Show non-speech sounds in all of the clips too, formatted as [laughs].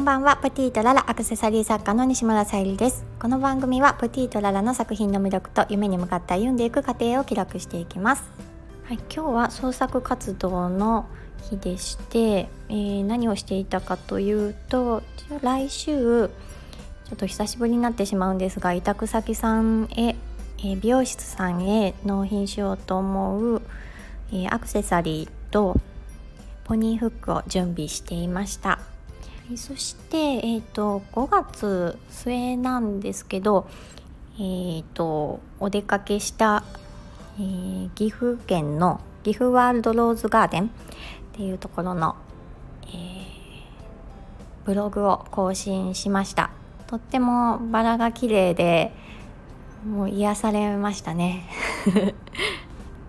んばんは。プティとララアクセサリー作家の西村さゆりです。この番組はプティとララの作品の魅力と夢に向かって歩んでいく過程を記録していきます。はい、今日は創作活動の日でして、えー、何をしていたかというと来週ちょっと久しぶりになってしまうんですが委託先さんへ、えー、美容室さんへ納品しようと思う、えー、アクセサリーとポニーフックを準備していました。そして、えーと、5月末なんですけど、えーと、お出かけした、えー、岐阜県の岐阜ワールドローズガーデンっていうところの、えー、ブログを更新しました。とってもバラが綺麗でもう癒されましたね。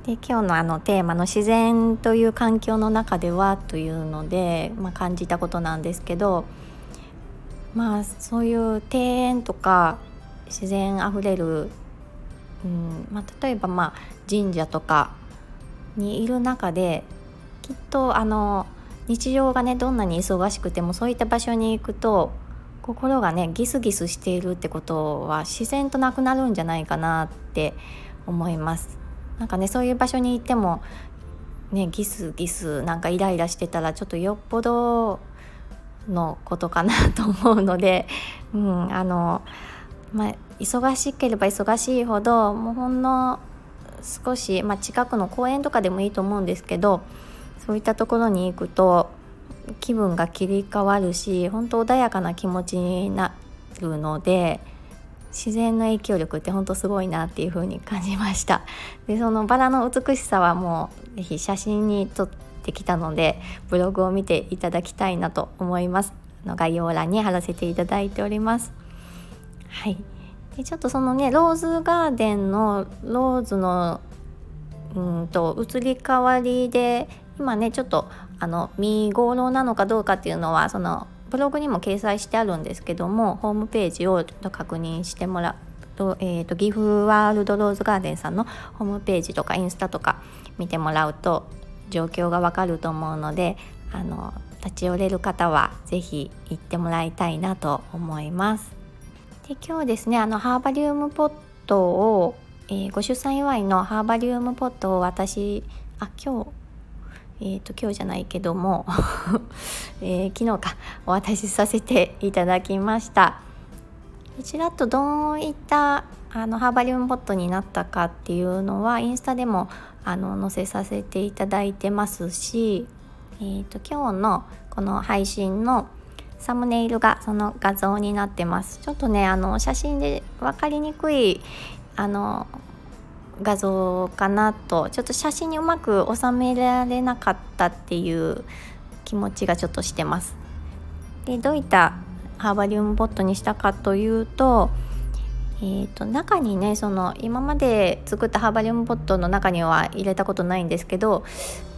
で今日のあのテーマの「自然という環境の中では」というので、まあ、感じたことなんですけどまあそういう庭園とか自然あふれる、うんまあ、例えばまあ神社とかにいる中できっとあの日常がねどんなに忙しくてもそういった場所に行くと心がねギスギスしているってことは自然となくなるんじゃないかなって思います。なんかねそういう場所に行ってもねギスギスなんかイライラしてたらちょっとよっぽどのことかなと思うので、[laughs] うん、あのまあ忙しければ忙しいほどもうほんの少し、まあ、近くの公園とかでもいいと思うんですけどそういったところに行くと気分が切り替わるし本当穏やかな気持ちになるので自然の影響力って本当すごいなっていう風に感じました。[laughs] でそのバラの美しさはもう是非写真に撮ってきたのでブログを見ていただきたいなと思います。の概要欄に貼らせていただいております。はい。でちょっとそのねローズガーデンのローズのうんと移り変わりで今ねちょっとあの見頃なのかどうかっていうのはそのブログにも掲載してあるんですけどもホームページをちょっと確認してもらうと,、えーと、岐阜ワールドローズガーデンさんのホームページとかインスタとか見てもらうと状況がわかると思うのであの立ち寄れる方は是非行ってもらいたいなと思います。で今日ですねあのハーバリウムポットを、えー、ご出産祝いのハーバリウムポットを私あ今日えーと、今日じゃないけども、[laughs] えー、昨日かお渡しさせていただきました。ちらっとどういったあのハーバリウムポットになったかっていうのはインスタでもあの載せさせていただいてますし、えーと、今日のこの配信のサムネイルがその画像になってます。ちょっとねあの写真で分かりにくいあの画像かなとちょっと写真にうまく収められなかったっていう気持ちがちょっとしてます。でどういったハーバリウムボットにしたかというと,、えーと、中にねその今まで作ったハーバリウムボットの中には入れたことないんですけど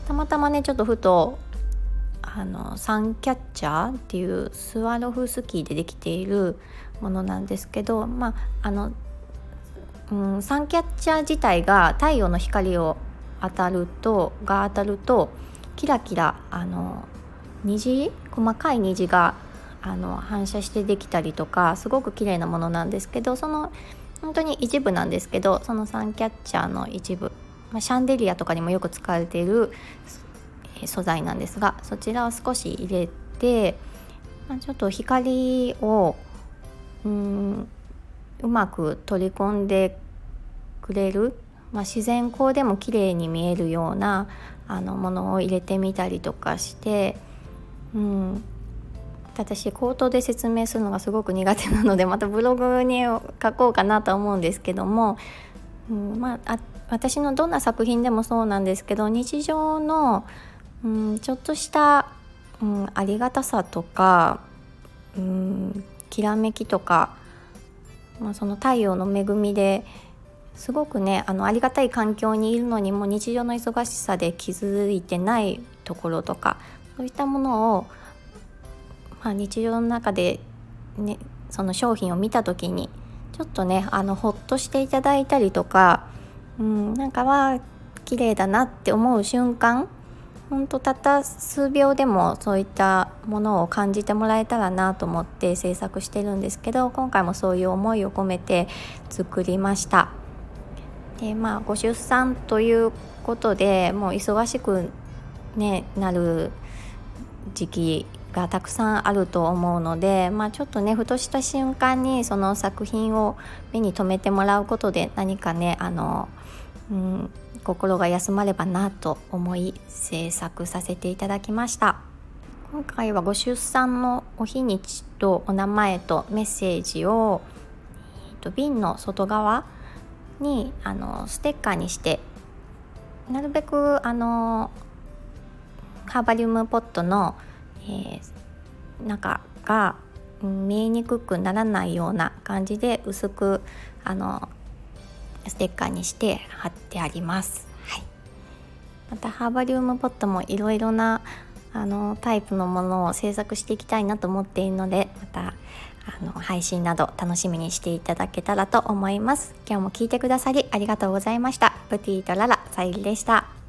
たまたまねちょっとふとあのサンキャッチャーっていうスワロフスキーでできているものなんですけどまああのうん、サンキャッチャー自体が太陽の光を当たるとが当たるとキラキラあの虹？細かい虹があの反射してできたりとかすごく綺麗なものなんですけどその本当に一部なんですけどそのサンキャッチャーの一部、まあ、シャンデリアとかにもよく使われている素材なんですがそちらを少し入れて、まあ、ちょっと光をうんうまく取り込んでくれる、まあ、自然光でも綺麗に見えるようなあのものを入れてみたりとかして、うん、私口頭で説明するのがすごく苦手なので [laughs] またブログに書こうかなと思うんですけども、うん。まあ、私のどんな作品でもそうなんですけど日常の、うん、ちょっとした、うん、ありがたさとか、うん、きらめきとかまあ、その太陽の恵みですごくねあのありがたい環境にいるのにも日常の忙しさで気づいてないところとかそういったものを、まあ、日常の中で、ね、その商品を見た時にちょっとねあのほっとしていただいたりとか、うん、なんかは綺麗だなって思う瞬間ほんとたった数秒でもそういったものを感じてもらえたらなと思って制作してるんですけど今回もそういう思いを込めて作りました。でまあご出産ということでもう忙しく、ね、なる時期がたくさんあると思うので、まあ、ちょっとねふとした瞬間にその作品を目に留めてもらうことで何かねあの、うん、心が休まればなと思い制作させていただきました。今回はご出産のお日にちとお名前とメッセージを、えー、と瓶の外側にあのステッカーにしてなるべくあのハーバリウムポットの、えー、中が見えにくくならないような感じで薄くあのステッカーにして貼ってあります。はい、またハーバリウムポットもいろいろなあのタイプのものを制作していきたいなと思っているのでまたあの配信など楽しみにしていただけたらと思います。今日も聞いてくださりありがとうございました。プティとララさゆりでした。